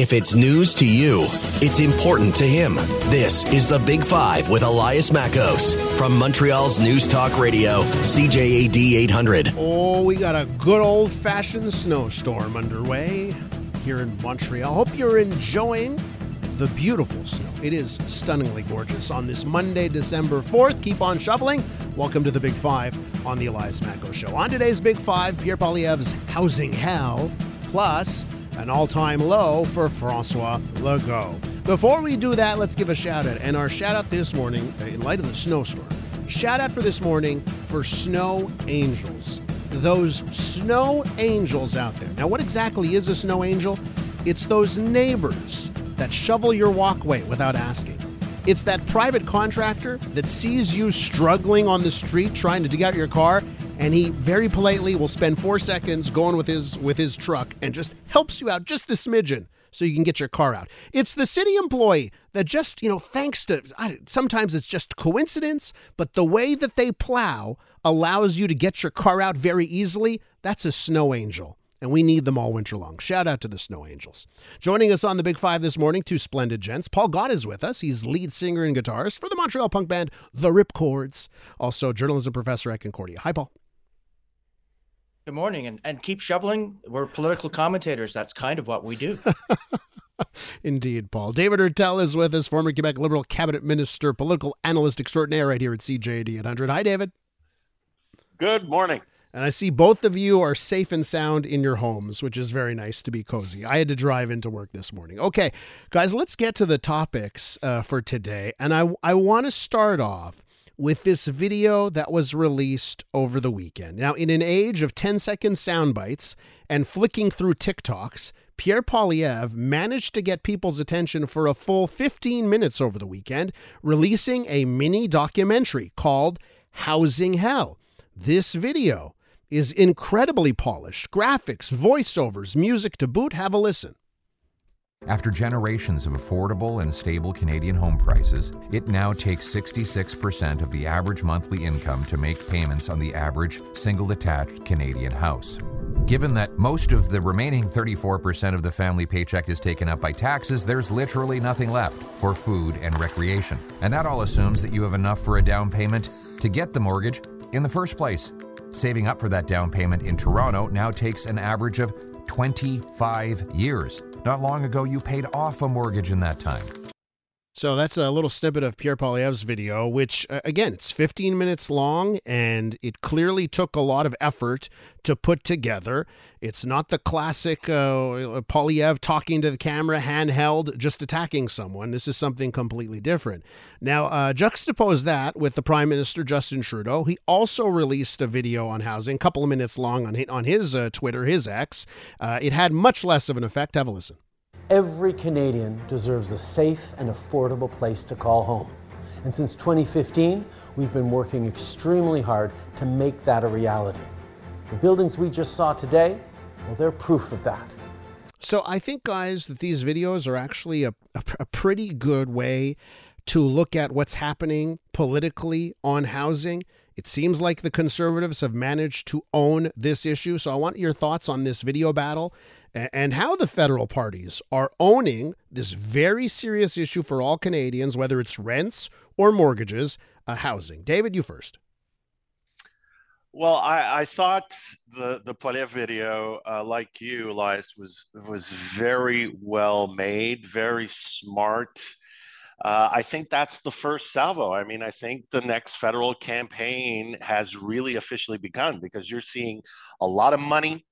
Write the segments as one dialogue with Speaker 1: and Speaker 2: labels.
Speaker 1: If it's news to you, it's important to him. This is the Big Five with Elias Makos from Montreal's News Talk Radio, CJAD 800.
Speaker 2: Oh, we got a good old fashioned snowstorm underway here in Montreal. Hope you're enjoying the beautiful snow. It is stunningly gorgeous on this Monday, December 4th. Keep on shoveling. Welcome to the Big Five on the Elias Makos Show. On today's Big Five, Pierre Poilievre's Housing Hell, plus an all time low for Francois Legault. Before we do that, let's give a shout out. And our shout out this morning, in light of the snowstorm, shout out for this morning for snow angels. Those snow angels out there. Now, what exactly is a snow angel? It's those neighbors that shovel your walkway without asking. It's that private contractor that sees you struggling on the street trying to dig out your car and he very politely will spend 4 seconds going with his with his truck and just helps you out just a smidgen so you can get your car out. It's the city employee that just, you know, thanks to sometimes it's just coincidence, but the way that they plow allows you to get your car out very easily. That's a snow angel and we need them all winter long. Shout out to the Snow Angels. Joining us on the Big Five this morning, two splendid gents. Paul Gott is with us. He's lead singer and guitarist for the Montreal punk band The Ripcordz, also journalism professor at Concordia. Hi, Paul.
Speaker 3: Good morning, and, and keep shoveling. We're political commentators. That's kind of what we do.
Speaker 2: Indeed, Paul. David Heurtel is with us, former Quebec Liberal cabinet minister, political analyst extraordinaire right here at CJAD 800. Hi, David.
Speaker 4: Good morning.
Speaker 2: And I see both of you are safe and sound in your homes, which is very nice to be cozy. I had to drive into work this morning. Okay, guys, let's get to the topics uh, for today. And I, I want to start off with this video that was released over the weekend. Now, in an age of 10 second sound bites and flicking through TikToks, Pierre Poilievre managed to get people's attention for a full 15 minutes over the weekend, releasing a mini documentary called Housing Hell. This video is incredibly polished. Graphics, voiceovers, music to boot. Have a listen.
Speaker 5: After generations of affordable and stable Canadian home prices, it now takes 66% of the average monthly income to make payments on the average single detached Canadian house. Given that most of the remaining 34% of the family paycheck is taken up by taxes, there's literally nothing left for food and recreation. And that all assumes that you have enough for a down payment to get the mortgage in the first place. Saving up for that down payment in Toronto now takes an average of 25 years. Not long ago, you paid off a mortgage in that time.
Speaker 2: So that's a little snippet of Pierre Poilievre's video, which, uh, again, it's 15 minutes long and it clearly took a lot of effort to put together. It's not the classic uh, Poilievre talking to the camera, handheld, just attacking someone. This is something completely different. Now, uh, juxtapose that with the Prime Minister Justin Trudeau. He also released a video on housing, a couple of minutes long on, on his uh, Twitter, his X. Uh, it had much less of an effect. Have a listen.
Speaker 6: Every Canadian deserves a safe and affordable place to call home. And since 2015, we've been working extremely hard to make that a reality. The buildings we just saw today, well, they're proof of that.
Speaker 2: So I think, guys, that these videos are actually a, a, a pretty good way to look at what's happening politically on housing. It seems like the conservatives have managed to own this issue. So I want your thoughts on this video battle and how the federal parties are owning this very serious issue for all Canadians, whether it's rents or mortgages, uh, housing. David, you first.
Speaker 4: Well, I, I thought the the Poilievre video, uh, like you, Elias, was was very well made, very smart. Uh, I think that's the first salvo. I mean, I think the next federal campaign has really officially begun because you're seeing a lot of money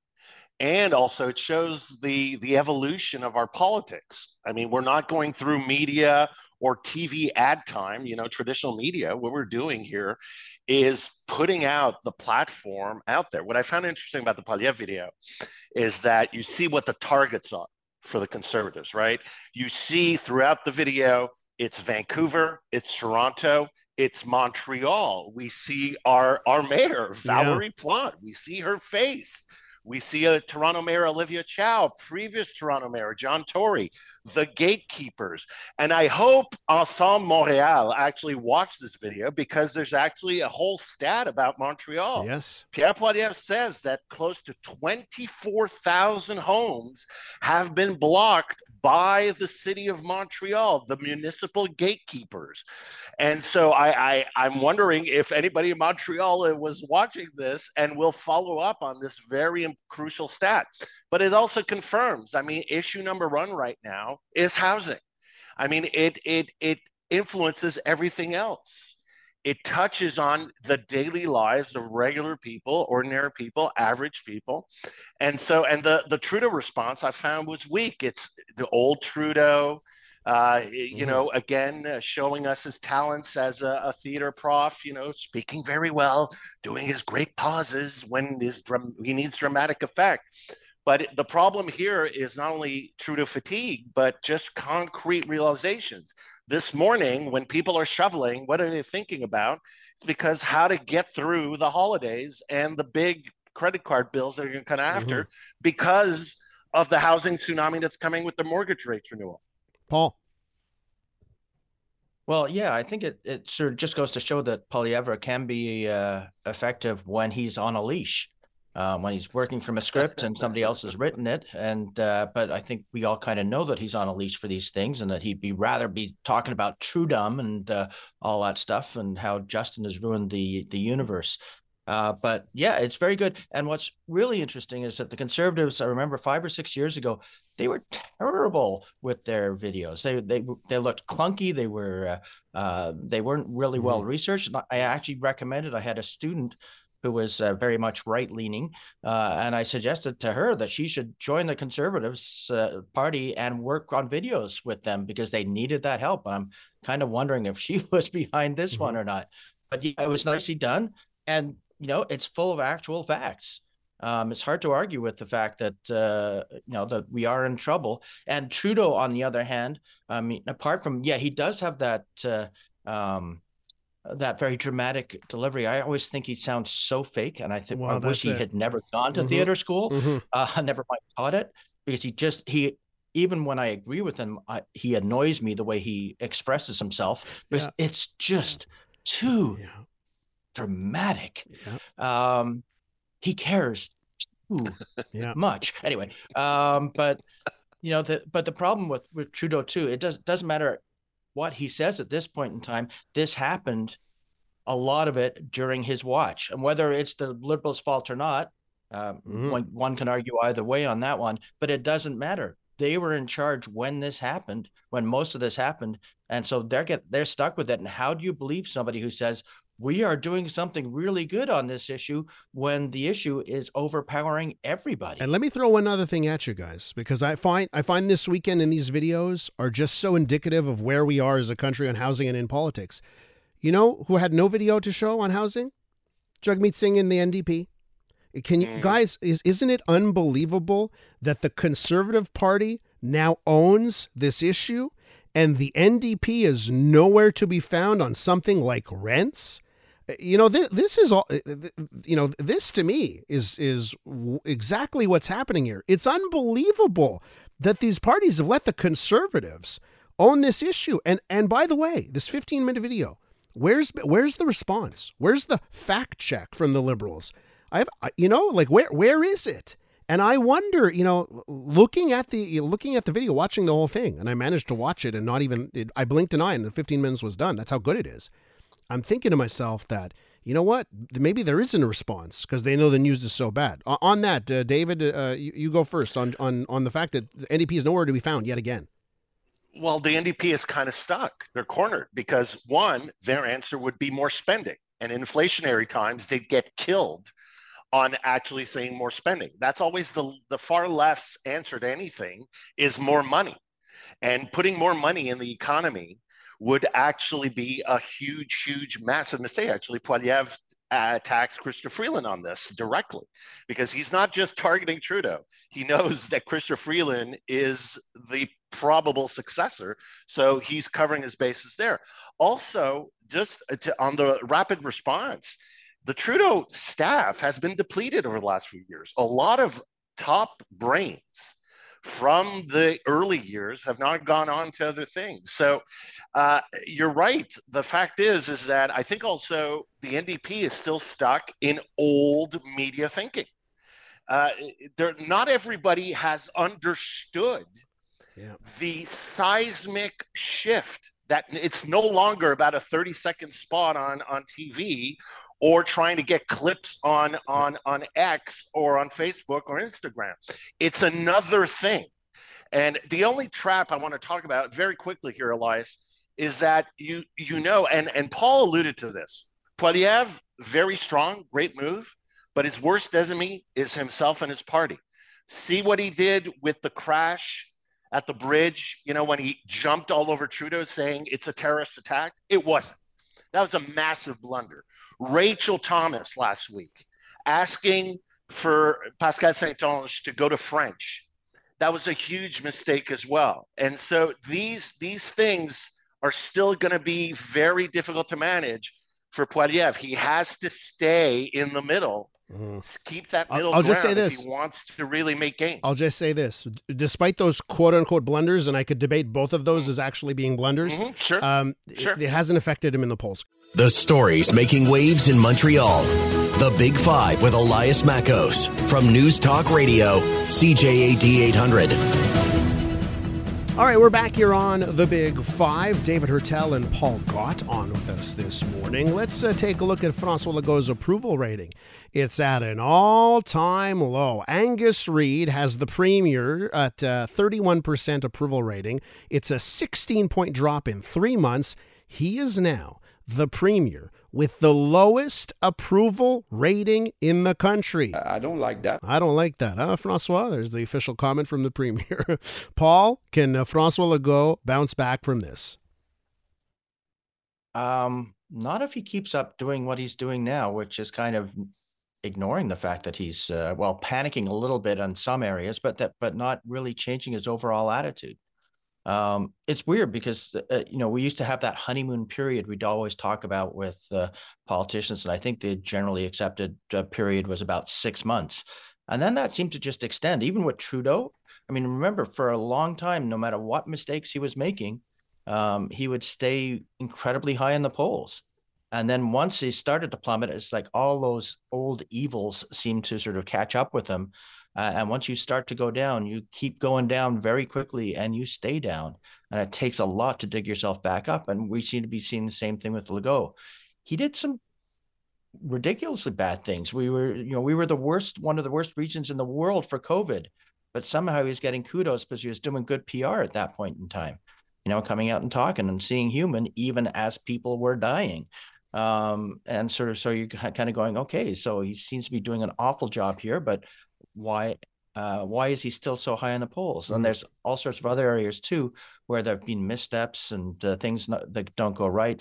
Speaker 4: and also it shows the the evolution of our politics i mean we're not going through media or tv ad time you know traditional media what we're doing here is putting out the platform out there what i found interesting about the Poilievre video is that you see what the targets are for the conservatives right you see throughout the video it's vancouver it's toronto it's Montreal. We see our our mayor Valerie yeah. Plante. We see her face. We see a Toronto Mayor Olivia Chow, previous Toronto Mayor John Tory, the gatekeepers. And I hope Ensemble Montréal actually watched this video because there's actually a whole stat about Montreal.
Speaker 2: Yes.
Speaker 4: Pierre Poilievre says that close to 24,000 homes have been blocked by the city of Montreal, the municipal gatekeepers. And so I, I I'm wondering if anybody in Montreal uh, was watching this and will follow up on this very crucial stat. But it also confirms, I mean, issue number one right now is housing. I mean, it it it influences everything else. It touches on the daily lives of regular people, ordinary people, average people. And so, and the, the Trudeau response I found was weak. It's the old Trudeau, uh, you mm-hmm. know, again, uh, showing us his talents as a, a, theater prof, you know, speaking very well, doing his great pauses when his he needs dramatic effect. But the problem here is not only Trudeau fatigue, but just concrete realizations. This morning, when people are shoveling, what are they thinking about? It's because how to get through the holidays and the big credit card bills that are going to come after mm-hmm. because of the housing tsunami that's coming with the mortgage rates renewal.
Speaker 2: Paul.
Speaker 3: Well, yeah, I think it, it sort of just goes to show that Poilievre can be uh, effective when he's on a leash um, when he's working from a script and somebody else has written it. And uh, but I think we all kind of know that he's on a leash for these things, and that he'd be rather be talking about Trudum and uh, all that stuff, and how Justin has ruined the the universe. Uh, but yeah, it's very good. And what's really interesting is that the conservatives, I remember five or six years ago, they were terrible with their videos. They they they looked clunky. They were uh, uh, they weren't really well mm-hmm. researched. I actually recommended. I had a student who was uh, very much right leaning. Uh, and I suggested to her that she should join the Conservatives uh, Party and work on videos with them because they needed that help. And I'm kind of wondering if she was behind this mm-hmm. one or not. But yeah, it was nicely done. And, you know, it's full of actual facts. Um, it's hard to argue with the fact that uh, you know that we are in trouble. And Trudeau, on the other hand, I mean, apart from yeah, he does have that uh, um, that very dramatic delivery. I always think he sounds so fake, and I think I wish he it. had never gone to mm-hmm. theater school. Mm-hmm. Uh, never mind taught it because he just he even when I agree with him, I, he annoys me the way he expresses himself because yeah. it's just too yeah. dramatic. Yeah. Um, he cares too much. Anyway, um, but you know the but the problem with with Trudeau too, it does doesn't matter what he says at this point in time, this happened a lot of it during his watch. And whether it's the liberals' fault or not, um, mm-hmm. one, one can argue either way on that one, but it doesn't matter. They were in charge when this happened, when most of this happened, and so they're get they're stuck with it. And how do you believe somebody who says, we are doing something really good on this issue when the issue is overpowering everybody.
Speaker 2: And let me throw one other thing at you guys because I find I find this weekend and these videos are just so indicative of where we are as a country on housing and in politics. You know who had no video to show on housing? Jagmeet Singh in the NDP. Can you mm. guys is isn't it unbelievable that the Conservative Party now owns this issue and the NDP is nowhere to be found on something like rents? You know this, this is all eh, eh, you know this to me is is exactly what's happening here. It's unbelievable that these parties have let the conservatives own this issue. And and by the way this 15 minute video where's where's the response? Where's the fact check from the liberals? I have you know like where where is it? And i wonder you know looking at the looking at the video watching the whole thing and i managed to watch it and not even it, i blinked an eye and the 15 minutes was done. That's how good it is I'm thinking to myself that you know what? Maybe there isn't a response because they know the news is so bad. On that, uh, David, uh, you, you, go first on, on on the fact that the NDP is nowhere to be found yet again.
Speaker 4: Well, the NDP is kind of stuck. They're cornered because one, their answer would be more spending, and inflationary times, they'd get killed on actually saying more spending. That's always the the far left's answer to anything is more money, and putting more money in the economy would actually be a huge, huge, massive mistake. Actually, Poilievre uh, attacks Chrystia Freeland on this directly because he's not just targeting Trudeau. He knows that Chrystia Freeland is the probable successor. So he's covering his bases there. Also, just to, on the rapid response, the Trudeau staff has been depleted over the last few years. A lot of top brains from the early years have not gone on to other things. So uh, you're right. The fact is, is that I think also the NDP is still stuck in old media thinking. Uh, there, not everybody has understood
Speaker 2: Yeah.
Speaker 4: The seismic shift that it's no longer about a 30 second spot on on TV or trying to get clips on on on X or on Facebook or Instagram. It's another thing. And the only trap I want to talk about very quickly here, Elias, is that you you know, and and Paul alluded to this. Poilievre, very strong, great move, but his worst enemy is himself and his party. See what he did with the crash at the bridge, you know, when he jumped all over Trudeau saying it's a terrorist attack? It wasn't. That was a massive blunder. Rachel Thomas last week asking for Pascal Saint-Onge to go to French. That was a huge mistake as well. And so these these things are still going to be very difficult to manage for Poilievre. He has to stay in the middle Mm-hmm. Keep that middle
Speaker 2: I'll, I'll just say this:
Speaker 4: he wants to really make gains.
Speaker 2: I'll just say this: despite those quote unquote blunders, and I could debate both of those as actually being blunders,
Speaker 4: mm-hmm. sure. Um,
Speaker 2: sure. It, it hasn't affected him in the polls.
Speaker 1: The stories making waves in Montreal. The Big Five with Elias Makos from News Talk Radio, CJAD 800.
Speaker 2: All right, we're back here on The Big Five. David Heurtel and Paul Gott on with us this morning. Let's uh, take a look at Francois Legault's approval rating. It's at an all time low. Angus Reid has the premier at uh, 31% approval rating. It's a 16 point drop in three months. He is now the premier with the lowest approval rating in the country.
Speaker 7: I don't like that.
Speaker 2: I don't like that, huh, Francois? There's the official comment from the premier. Paul, can uh, Francois Legault bounce back from this?
Speaker 3: Um, not if he keeps up doing what he's doing now, which is kind of ignoring the fact that he's uh, well panicking a little bit on some areas, but that but not really changing his overall attitude. Um, it's weird because uh, you know we used to have that honeymoon period we'd always talk about with uh, politicians, and I think the generally accepted uh, period was about six months, and then that seemed to just extend. Even with Trudeau, I mean, remember for a long time, no matter what mistakes he was making, um, he would stay incredibly high in the polls. And then once he started to plummet, it's like all those old evils seemed to sort of catch up with him. Uh, and once you start to go down, you keep going down very quickly and you stay down. And it takes a lot to dig yourself back up. And we seem to be seeing the same thing with Legault. He did some ridiculously bad things. We were, you know, we were the worst, one of the worst regions in the world for COVID, but somehow he was getting kudos because he was doing good PR at that point in time, you know, coming out and talking and seeing human even as people were dying. Um, and sort of, so you're kind of going, okay, so he seems to be doing an awful job here, but why uh, why is he still so high in the polls? Mm-hmm. And there's all sorts of other areas too where there have been missteps and uh, things not, that don't go right.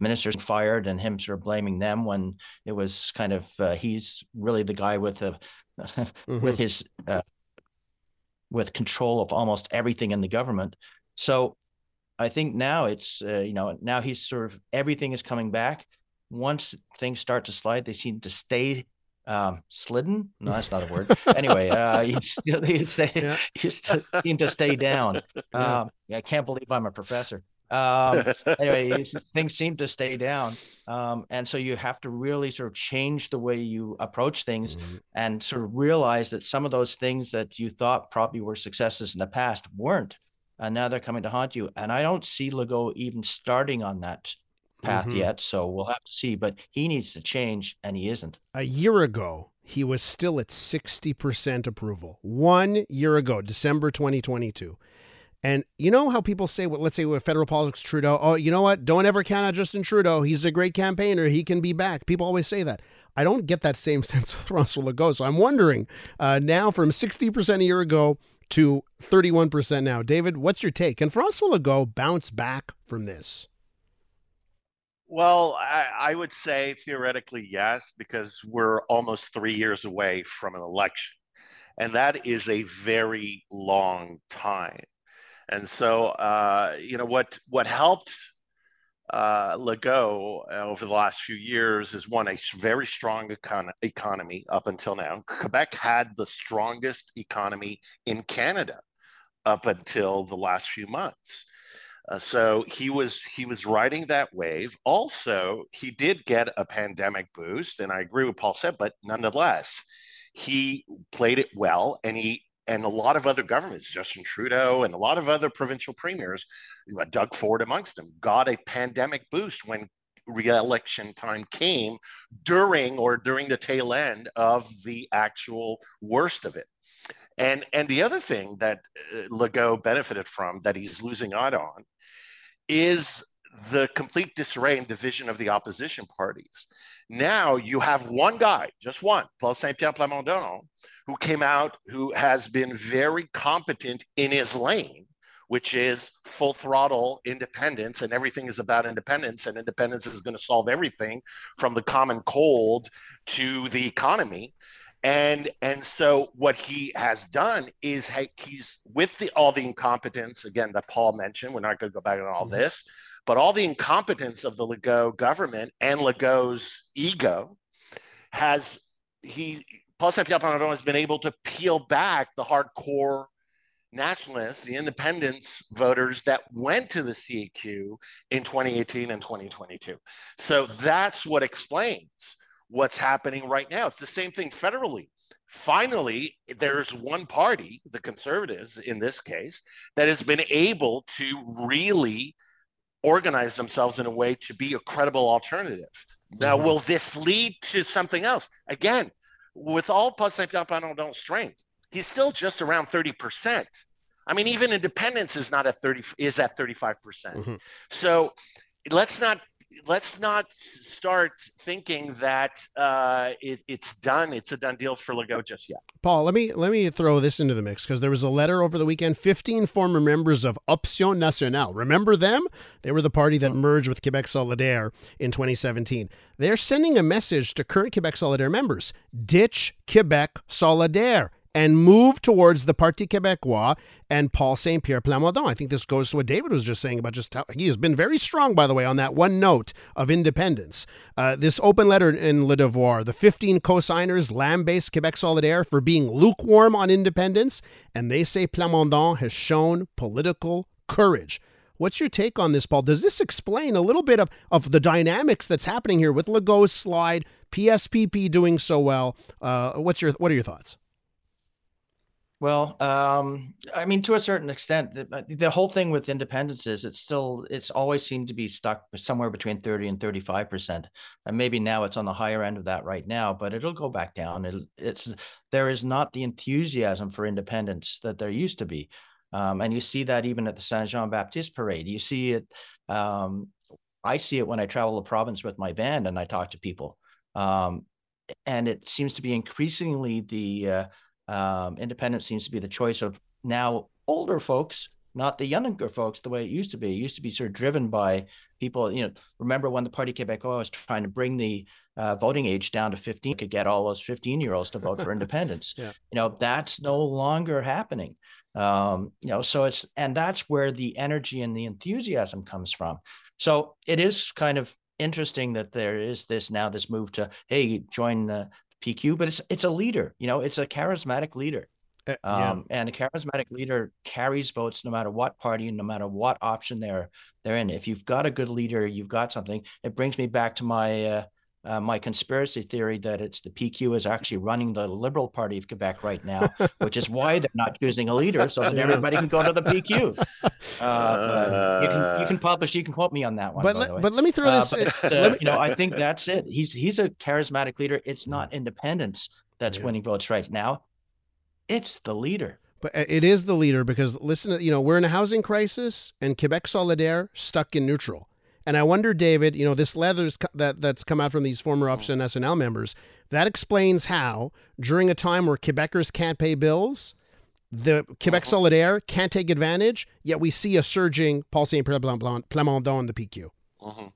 Speaker 3: Ministers fired and him sort of blaming them when it was kind of uh, he's really the guy with the mm-hmm. with his uh, with control of almost everything in the government. So I think now it's uh, you know now he's sort of everything is coming back. Once things start to slide, they seem to stay um, slidden. No, that's not a word. anyway, uh, you stay, yeah. you seem to stay down. Um, I can't believe I'm a professor. Um, anyway, things seem to stay down, um, and so you have to really sort of change the way you approach things, mm-hmm. and sort of realize that some of those things that you thought probably were successes in the past weren't, and now they're coming to haunt you. And I don't see Legault even starting on that path mm-hmm. yet, so we'll have to see. But he needs to change, and he isn't.
Speaker 2: A year ago, he was still at 60% approval. One year ago, December 2022. And you know how people say, well, let's say with federal politics, Trudeau, oh, you know what? Don't ever count out Justin Trudeau. He's a great campaigner. He can be back. People always say that. I don't get that same sense of Francois Legault. So I'm wondering uh, now from 60% a year ago to 31% now. David, what's your take? Can Francois Legault bounce back from this?
Speaker 4: Well, I, I, would say theoretically yes, because we're almost three years away from an election. And that is a very long time. And so, uh, you know, what, what helped uh, Legault uh, over the last few years is one, a very strong econ- economy up until now. Quebec had the strongest economy in Canada up until the last few months. Uh, so he was he was riding that wave. Also, he did get a pandemic boost, and I agree with Paul said, but nonetheless, he played it well, and he and a lot of other governments, Justin Trudeau and a lot of other provincial premiers, Doug Ford amongst them, got a pandemic boost when re-election time came during or during the tail end of the actual worst of it. And and the other thing that uh, Legault benefited from that he's losing out on is the complete disarray and division of the opposition parties. Now you have one guy, just one, Paul Saint Pierre Plamondon, who came out who has been very competent in his lane, which is full throttle independence, and everything is about independence, and independence is going to solve everything from the common cold to the economy. And and so what he has done is he's with the all the incompetence again that Paul mentioned. We're not going to go back on all mm-hmm. this, but all the incompetence of the Legault government and Legault's ego has he Paul Saint-Pierre has been able to peel back the hardcore nationalists, the independence voters that went to the CAQ in 2018 and 2022. So that's what explains what's happening right now. It's the same thing federally. Finally, there's one party, the conservatives in this case, that has been able to really organize themselves in a way to be a credible alternative. Now, mm-hmm. will this lead to something else? Again, with all Paul Saint-Pierre Plamondon's strength, he's still just around 30%. I mean, even independence is not at 30, is at 35%. percent mm hmm So let's not let's not start thinking that uh, it, it's done. It's a done deal for Legault just yet.
Speaker 2: Paul, let me let me throw this into the mix because there was a letter over the weekend. Fifteen former members of Option Nationale. Remember them? They were the party that merged with Quebec Solidaire in 2017. They're sending a message to current Quebec Solidaire members: ditch Quebec Solidaire and move towards the Parti Québécois and Paul Saint Pierre Plamondon. I think this goes to what David was just saying about just how he has been very strong, by the way, on that one note of independence. Uh, this open letter in Le Devoir, the 15 co signers lambaste Quebec Solidaire for being lukewarm on independence, and they say Plamondon has shown political courage. What's your take on this, Paul? Does this explain a little bit of, of the dynamics that's happening here with Legault's slide, PSPP doing so well? Uh, what's your what are your thoughts?
Speaker 3: Well, um, I mean, to a certain extent, the, uh, the, whole thing with independence is it's still it's always seemed to be stuck somewhere between thirty and thirty five percent, and maybe now it's on the higher end of that right now, but it'll go back down. It, it's there is not the enthusiasm for independence that there used to be, um, and you see that even at the Saint Jean Baptiste parade. You see it. Um, I see it when I travel the province with my band and I talk to people, um, and it seems to be increasingly the uh, um, independence seems to be the choice of now older folks, not the younger folks, the way it used to be. It used to be sort of driven by people. You know, remember when the Parti Québécois was trying to bring the uh, voting age down to 15, could get all those 15 year olds to vote for independence. yeah. You know, that's no longer happening. Um, you know, so it's and that's where the energy and the enthusiasm comes from. So it is kind of interesting that there is this now this move to hey join the PQ, but it's it's a leader. You know, it's a charismatic leader. Uh, yeah. um, and a charismatic leader carries votes no matter what party, no matter what option they're they're in. If you've got a good leader, you've got something. It brings me back to my uh, uh, my conspiracy theory that it's the PQ is actually running the Liberal Party of Quebec right now, which is why they're not choosing a leader so that everybody can go to the PQ. Uh, uh, you can you can publish, you can quote me on that one.
Speaker 2: But let, but let me throw uh, this.
Speaker 3: But, uh, me, you know, I think that's it. He's he's a charismatic leader. It's not independence that's yeah. winning votes right now. It's the leader.
Speaker 2: But uh, it is the leader because listen, to, you know, we're in a housing crisis and Quebec Solidaire stuck in neutral. And I wonder, David, you know, this leather that that's come out from these former Option Nationale members, that explains how, during a time where Quebecers can't pay bills, the Quebec uh-huh. Solidaire can't take advantage, yet we see a surging Paul Saint Plamondon in the PQ.
Speaker 4: Uh-huh.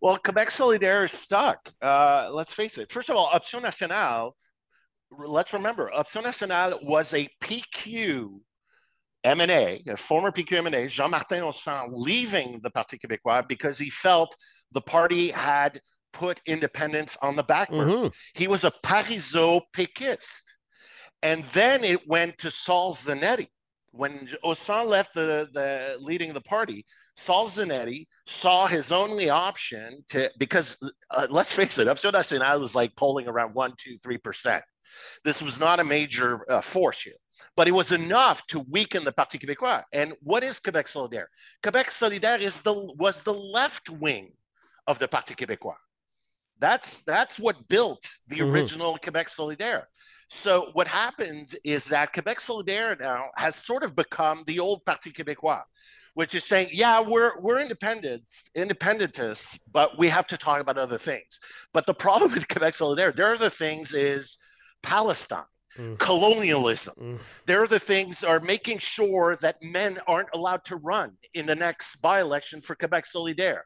Speaker 4: Well, Quebec Solidaire is stuck. Uh, let's face it. First of all, Option Nationale, let's remember, Option Nationale was a PQ MNA, a former PQ MNA, Jean-Martin Aussant, leaving the Parti Québécois because he felt the party had put independence on the back burner. Mm-hmm. He was a Parizeau Péquiste. And then it went to Sol Zanetti. When Aussant left the, the leading the party, Sol Zanetti saw his only option to because uh, let's face it, Option Nationale was like polling around one, two, three percent. This was not a major uh, force here. But it was enough to weaken the Parti Québécois. And what is Quebec Solidaire? Quebec Solidaire is the was the left wing of the Parti Québécois. That's that's what built the mm-hmm. original Quebec Solidaire. So what happens is that Quebec Solidaire now has sort of become the old Parti Québécois, which is saying, yeah, we're we're independents, independentists, but we have to talk about other things. But the problem with Quebec Solidaire, there are the things is Palestine. Mm. colonialism. Mm. They're the things are making sure that men aren't allowed to run in the next by-election for Quebec Solidaire.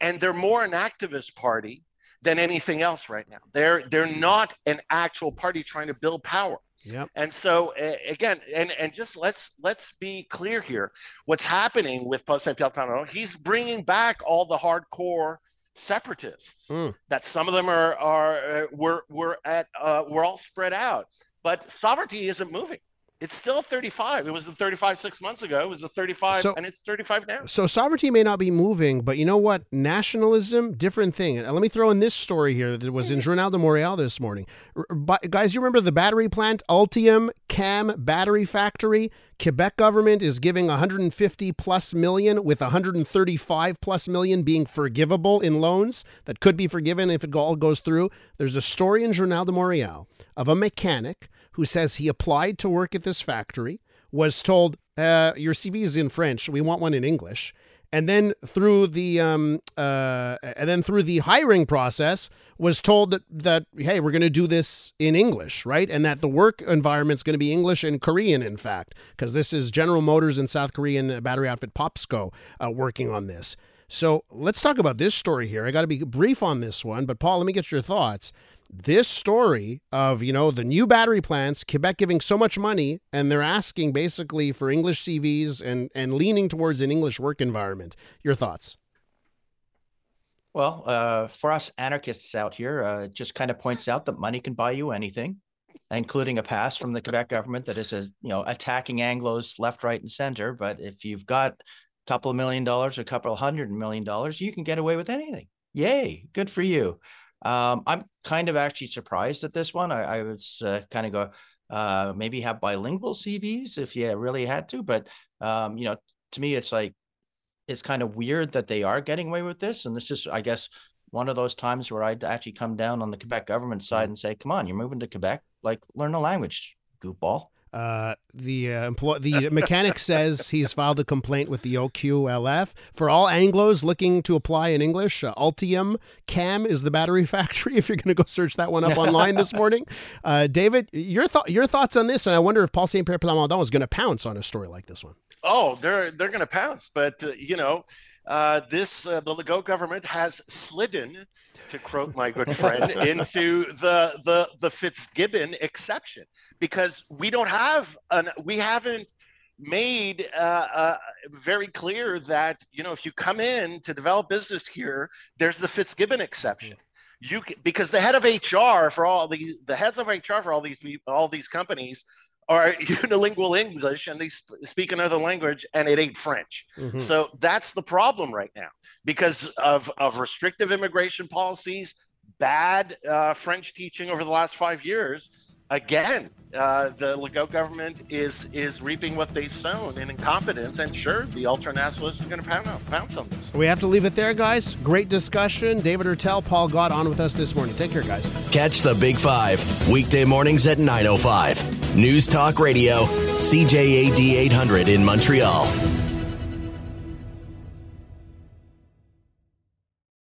Speaker 4: And they're more an activist party than anything else right now. They're they're not an actual party trying to build power.
Speaker 2: Yep.
Speaker 4: And so uh, again, and and just let's let's be clear here. What's happening with Paul Saint Pierre Plamondon? He's bringing back all the hardcore separatists. Mm. That some of them are are uh, we're we're at uh, we're all spread out, but sovereignty isn't moving it's still 35. It was the 35 six months ago. It was the 35, so, and it's 35 now.
Speaker 2: So sovereignty may not be moving, but you know what? Nationalism, different thing. And let me throw in this story here that was in mm-hmm. Journal de Montréal this morning. R- guys, you remember the battery plant, Ultium Cam Battery Factory? Quebec government is giving 150 plus million, with 135 plus million being forgivable in loans that could be forgiven if it all goes through. There's a story in Journal de Montréal of a mechanic who says he applied to work at this factory, was told, uh, Your CV is in French. We want one in English. And then through the um, uh, and then through the hiring process was told that that hey we're going to do this in English right and that the work environment's going to be English and Korean in fact because this is General Motors and South Korean battery outfit POSCO uh, working on this. So let's talk about this story here. I got to be brief on this one, but Paul, let me get your thoughts this story of you know the new battery plants quebec giving so much money and they're asking basically for english cvs and and leaning towards an english work environment. Your thoughts?
Speaker 3: Well uh, for us anarchists out here uh, it just kind of points out that money can buy you anything including a pass from the quebec government that is a you know attacking anglos left right and center. But if you've got a couple of million dollars a couple of hundred million dollars you can get away with anything. Yay good for you um, I'm kind of actually surprised at this one. I, I was uh, kind of go uh, maybe have bilingual CVs if you really had to, but um, you know, to me, it's like it's kind of weird that they are getting away with this, and this is, I guess, one of those times where I'd actually come down on the Quebec government side mm-hmm. and say, "Come on, you're moving to Quebec, like learn a language, goofball."
Speaker 2: Uh, the uh, employ- the mechanic says he's filed a complaint with the OQLF for all Anglo's looking to apply in English. Uh, Ultium Cam is the battery factory. If you're going to go search that one up online this morning, uh, David, your th- your thoughts on this? And I wonder if Paul Saint Pierre Plamondon is going to pounce on a story like this one.
Speaker 4: Oh, they're they're going to pounce, but uh, you know, uh, this the Legault government has slidden to quote my good friend, into the the the Fitzgibbon exception because we don't have an we haven't made uh, uh, very clear that you know if you come in to develop business here, there's the Fitzgibbon exception. You can, because the head of HR for all the the heads of HR for all these all these companies are unilingual English and they sp- speak another language and it ain't French. Mm-hmm. So that's the problem right now because of, of restrictive immigration policies, bad uh, French teaching over the last five years again, uh, the Legault government is is reaping what they've sown in incompetence, and sure, the ultranationalists are going to pound, pounce on this.
Speaker 2: We have to leave it there, guys. Great discussion. David Heurtel, Paul Gott on with us this morning. Take care, guys.
Speaker 1: Catch the Big Five weekday mornings at 9:05. News Talk Radio, CJAD 800 in Montreal.